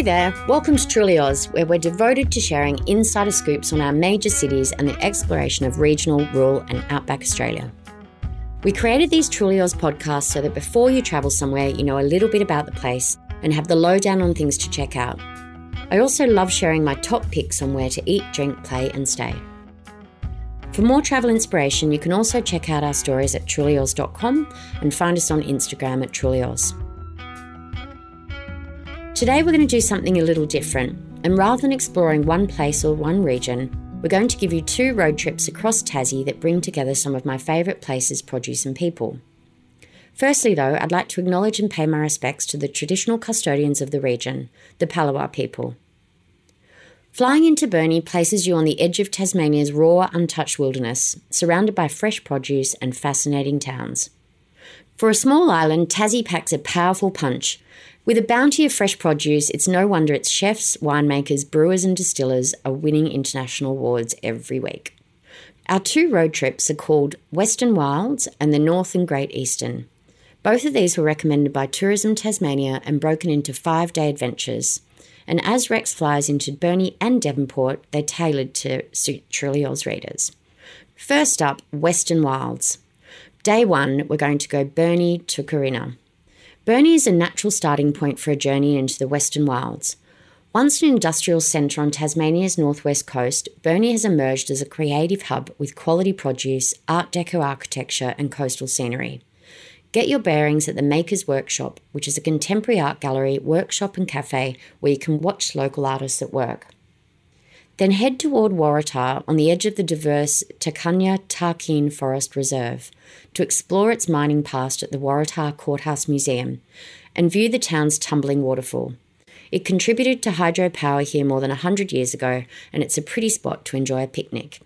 Hey there, welcome to Truly Oz, where we're devoted to sharing insider scoops on our major cities and the exploration of regional, rural, and outback Australia. We created these Truly Oz podcasts so that before you travel somewhere, you know a little bit about the place and have the lowdown on things to check out. I also love sharing my top picks on where to eat, drink, play, and stay. For more travel inspiration, you can also check out our stories at trulyoz.com and find us on Instagram at trulyoz. Today, we're going to do something a little different, and rather than exploring one place or one region, we're going to give you two road trips across Tassie that bring together some of my favourite places, produce, and people. Firstly, though, I'd like to acknowledge and pay my respects to the traditional custodians of the region, the Palawa people. Flying into Burnie places you on the edge of Tasmania's raw, untouched wilderness, surrounded by fresh produce and fascinating towns. For a small island, Tassie packs a powerful punch, with a bounty of fresh produce, it's no wonder its chefs, winemakers, brewers, and distillers are winning international awards every week. Our two road trips are called Western Wilds and the North and Great Eastern. Both of these were recommended by Tourism Tasmania and broken into five day adventures. And as Rex flies into Burnie and Devonport, they're tailored to suit Truly Oz readers. First up, Western Wilds. Day one, we're going to go Burnie to Corinna. Burnie is a natural starting point for a journey into the Western Wilds. Once an industrial centre on Tasmania's northwest coast, Burnie has emerged as a creative hub with quality produce, Art Deco architecture, and coastal scenery. Get your bearings at the Makers Workshop, which is a contemporary art gallery, workshop, and cafe where you can watch local artists at work. Then head toward Waratah on the edge of the diverse takayna Tarkine Forest Reserve to explore its mining past at the Waratah Courthouse Museum and view the town's tumbling waterfall. It contributed to hydropower here more than 100 years ago, and it's a pretty spot to enjoy a picnic.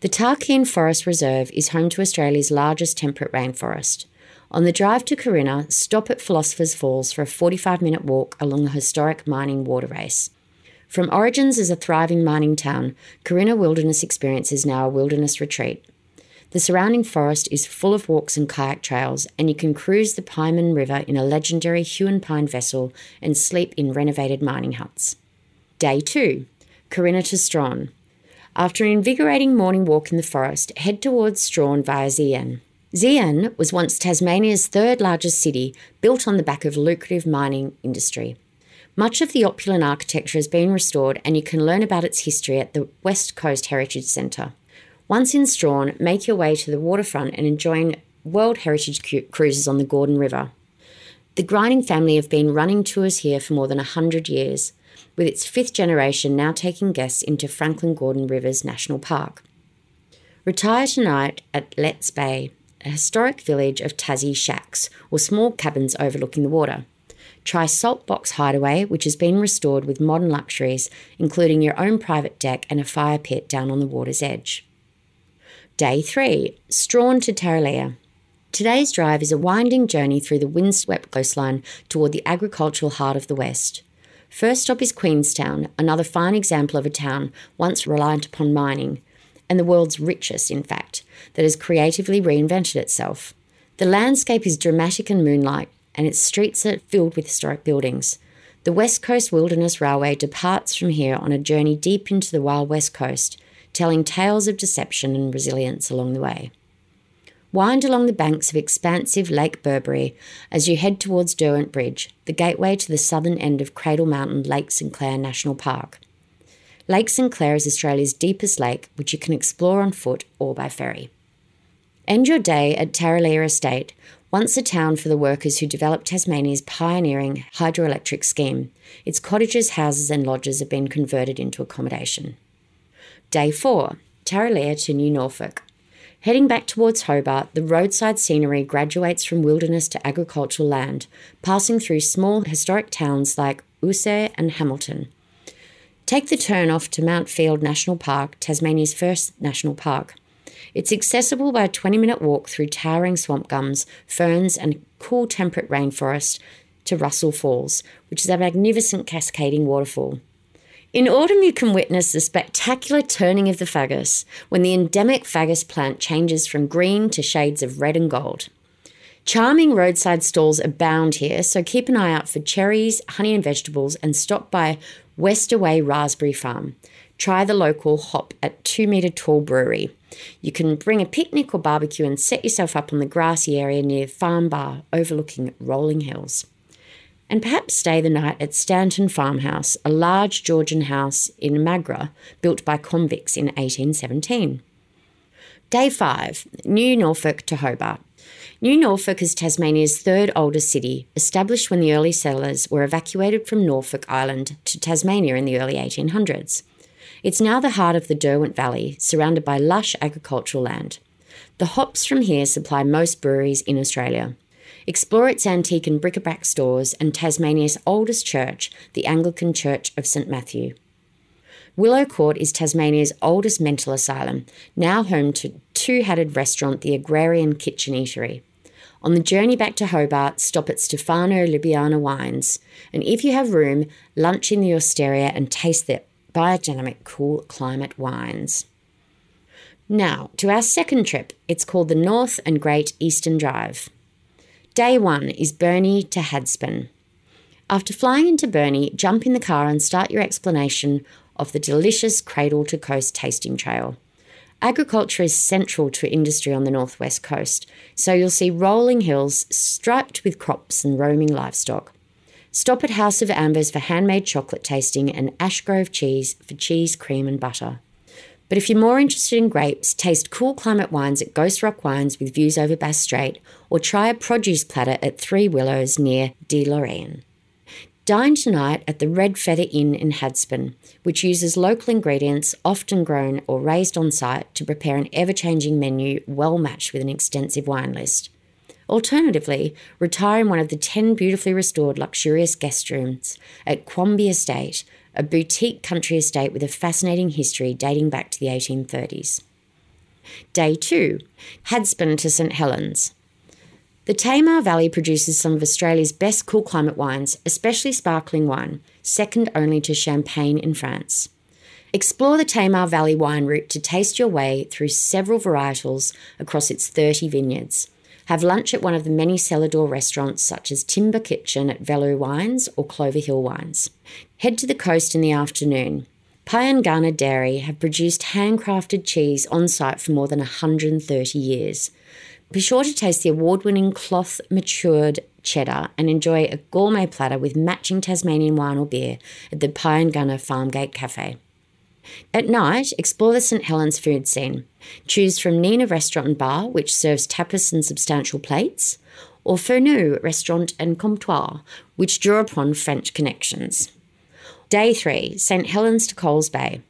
The Tarkine Forest Reserve is home to Australia's largest temperate rainforest. On the drive to Corinna, stop at Philosopher's Falls for a 45 minute walk along the historic mining water race. From origins as a thriving mining town, Corinna Wilderness Experience is now a wilderness retreat. The surrounding forest is full of walks and kayak trails, and you can cruise the Pieman River in a legendary Huon Pine vessel and sleep in renovated mining huts. Day 2 Corinna to Strahan. After an invigorating morning walk in the forest, head towards Strahan via Zeehan. Zeehan was once Tasmania's third largest city, built on the back of lucrative mining industry. Much of the opulent architecture has been restored, and you can learn about its history at the West Coast Heritage Centre. Once in Strahan, make your way to the waterfront and enjoy World Heritage cruises on the Gordon River. The Grining family have been running tours here for more than 100 years, with its fifth generation now taking guests into Franklin Gordon Rivers National Park. Retire tonight at Lettes Bay, a historic village of Tassie shacks or small cabins overlooking the water. Try Saltbox Hideaway, which has been restored with modern luxuries, including your own private deck and a fire pit down on the water's edge. Day 3 Strahan to Tarraleah. Today's drive is a winding journey through the windswept coastline toward the agricultural heart of the West. First stop is Queenstown, another fine example of a town once reliant upon mining, and the world's richest, in fact, that has creatively reinvented itself. The landscape is dramatic and moonlight, and its streets are filled with historic buildings. The West Coast Wilderness Railway departs from here on a journey deep into the wild West Coast, telling tales of deception and resilience along the way. Wind along the banks of expansive Lake Burbury as you head towards Derwent Bridge, the gateway to the southern end of Cradle Mountain Lake St Clair National Park. Lake St Clair is Australia's deepest lake, which you can explore on foot or by ferry. End your day at Tarraleah Estate, once a town for the workers who developed Tasmania's pioneering hydroelectric scheme. Its cottages, houses, and lodges have been converted into accommodation. Day 4 Tarraleah to New Norfolk. Heading back towards Hobart, the roadside scenery graduates from wilderness to agricultural land, passing through small historic towns like Ousay and Hamilton. Take the turn off to Mount Field National Park, Tasmania's first national park. It's accessible by a 20 minute walk through towering swamp gums, ferns, and cool temperate rainforest to Russell Falls, which is a magnificent cascading waterfall. In autumn, you can witness the spectacular turning of the fagus when the endemic fagus plant changes from green to shades of red and gold. Charming roadside stalls abound here, so keep an eye out for cherries, honey, and vegetables, and stop by Westerway Raspberry Farm. Try the local hop at 2 metre tall brewery. You can bring a picnic or barbecue and set yourself up on the grassy area near Farm Bar overlooking rolling hills. And perhaps stay the night at Stanton Farmhouse, a large Georgian house in Magra built by convicts in 1817. Day 5 New Norfolk to Hobart. New Norfolk is Tasmania's third oldest city, established when the early settlers were evacuated from Norfolk Island to Tasmania in the early 1800s. It's now the heart of the Derwent Valley, surrounded by lush agricultural land. The hops from here supply most breweries in Australia. Explore its antique and bric-a-brac stores and Tasmania's oldest church, the Anglican Church of St Matthew. Willow Court is Tasmania's oldest mental asylum, now home to two-hatted restaurant The Agrarian Kitchen Eatery. On the journey back to Hobart, stop at Stefano Lubiana Wines, and if you have room, lunch in the Osteria and taste their biodynamic cool climate wines. Now, to our second trip, it's called the North and Great Eastern Drive. Day one is Burnie to Hadspen. After flying into Burnie, jump in the car and start your explanation of the delicious cradle to coast tasting trail. Agriculture is central to industry on the northwest coast, so you'll see rolling hills striped with crops and roaming livestock. Stop at House of Anvers for handmade chocolate tasting and Ashgrove cheese for cheese, cream, and butter. But if you're more interested in grapes, taste cool climate wines at Ghost Rock Wines with views over Bass Strait, or try a produce platter at Three Willows near Deloraine. Dine tonight at the Red Feather Inn in Hadspen, which uses local ingredients often grown or raised on site to prepare an ever changing menu well matched with an extensive wine list. Alternatively, retire in one of the 10 beautifully restored luxurious guest rooms at Quamby Estate, a boutique country estate with a fascinating history dating back to the 1830s. Day 2 Hadspen to St Helens. The Tamar Valley produces some of Australia's best cool climate wines, especially sparkling wine, second only to champagne in France. Explore the Tamar Valley wine route to taste your way through several varietals across its 30 vineyards. Have lunch at one of the many cellar door restaurants such as Timber Kitchen at Velo Wines or Clover Hill Wines. Head to the coast in the afternoon. Pyangana Dairy have produced handcrafted cheese on site for more than 130 years. Be sure to taste the award winning cloth matured cheddar and enjoy a gourmet platter with matching Tasmanian wine or beer at the Pyangana Farmgate Cafe. At night, explore the St Helens food scene. Choose from Nina Restaurant and Bar, which serves tapas and substantial plates, or Fernou Restaurant and Comptoir, which draw upon French connections. Day 3 St Helens to Coles Bay.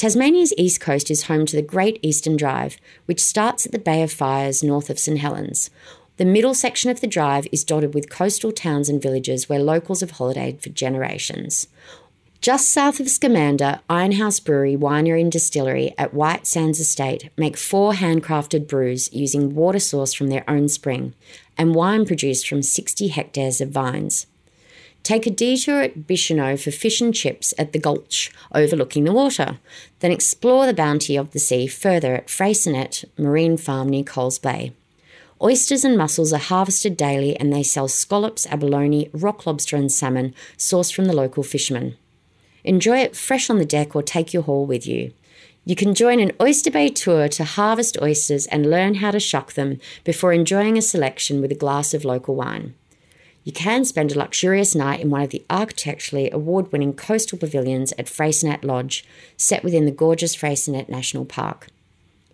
Tasmania's east coast is home to the Great Eastern Drive, which starts at the Bay of Fires north of St Helens. The middle section of the drive is dotted with coastal towns and villages where locals have holidayed for generations. Just south of Scamander, Ironhouse Brewery, Winery and Distillery at White Sands Estate make four handcrafted brews using water sourced from their own spring and wine produced from 60 hectares of vines. Take a detour at Bicheno for fish and chips at the Gulch overlooking the water, then explore the bounty of the sea further at Freycinet Marine Farm near Coles Bay. Oysters and mussels are harvested daily and they sell scallops, abalone, rock lobster, and salmon sourced from the local fishermen. Enjoy it fresh on the deck or take your haul with you. You can join an Oyster Bay tour to harvest oysters and learn how to shuck them before enjoying a selection with a glass of local wine. You can spend a luxurious night in one of the architecturally award winning coastal pavilions at Freycinet Lodge, set within the gorgeous Freycinet National Park.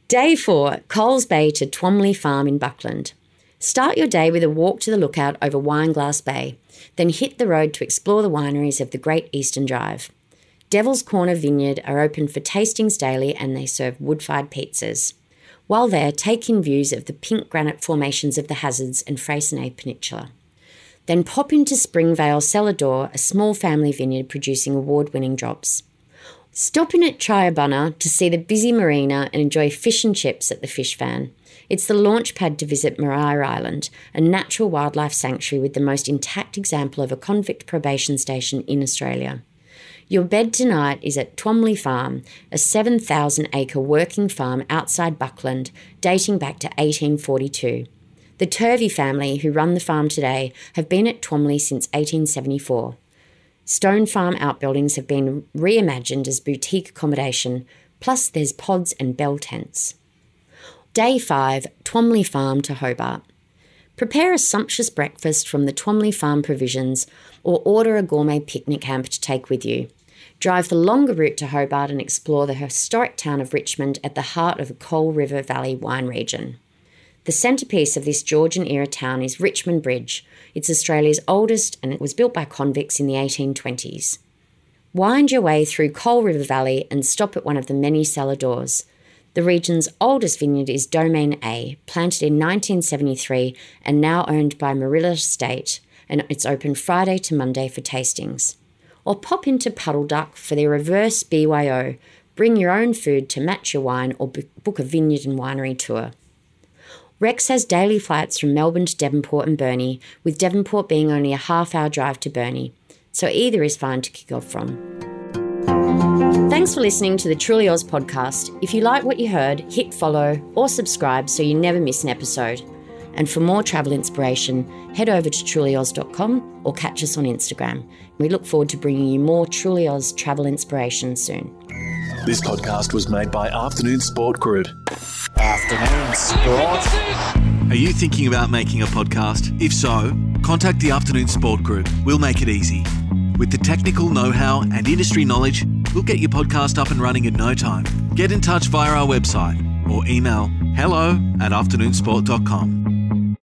Day 4 Coles Bay to Twamley Farm in Buckland. Start your day with a walk to the lookout over Wineglass Bay, then hit the road to explore the wineries of the Great Eastern Drive. Devil's Corner Vineyard are open for tastings daily and they serve wood fired pizzas. While there, take in views of the pink granite formations of the Hazards and Freycinet Peninsula. Then pop into Springvale Cellar Door, a small family vineyard producing award winning drops. Stop in at Triabunna to see the busy marina and enjoy fish and chips at the Fish Van. It's the launch pad to visit Maria Island, a natural wildlife sanctuary with the most intact example of a convict probation station in Australia. Your bed tonight is at Twamley Farm, a 7,000 acre working farm outside Buckland dating back to 1842. The Turvey family, who run the farm today, have been at Twamley since 1874. Stone farm outbuildings have been reimagined as boutique accommodation, plus there's pods and bell tents. Day 5 Twamley Farm to Hobart. Prepare a sumptuous breakfast from the Twamley Farm provisions or order a gourmet picnic hamper to take with you. Drive the longer route to Hobart and explore the historic town of Richmond at the heart of the Coal River Valley wine region. The centrepiece of this Georgian era town is Richmond Bridge. It's Australia's oldest and it was built by convicts in the 1820s. Wind your way through Coal River Valley and stop at one of the many cellar doors. The region's oldest vineyard is Domaine A, planted in 1973 and now owned by Moorilla Estate, and it's open Friday to Monday for tastings. Or pop into Puddle Duck for their reverse BYO. Bring your own food to match your wine or book a vineyard and winery tour. Rex has daily flights from Melbourne to Devonport and Burnie, with Devonport being only a half hour drive to Burnie, so either is fine to kick off from. Thanks for listening to the Truly Oz podcast. If you like what you heard, hit follow or subscribe so you never miss an episode. And for more travel inspiration, head over to trulyoz.com or catch us on Instagram. We look forward to bringing you more Truly Oz travel inspiration soon. This podcast was made by Afternoon Sport Group. Afternoon Sport. Are you thinking about making a podcast? If so, contact the Afternoon Sport Group. We'll make it easy. With the technical know how and industry knowledge, we'll get your podcast up and running in no time. Get in touch via our website or email hello at afternoonsport.com.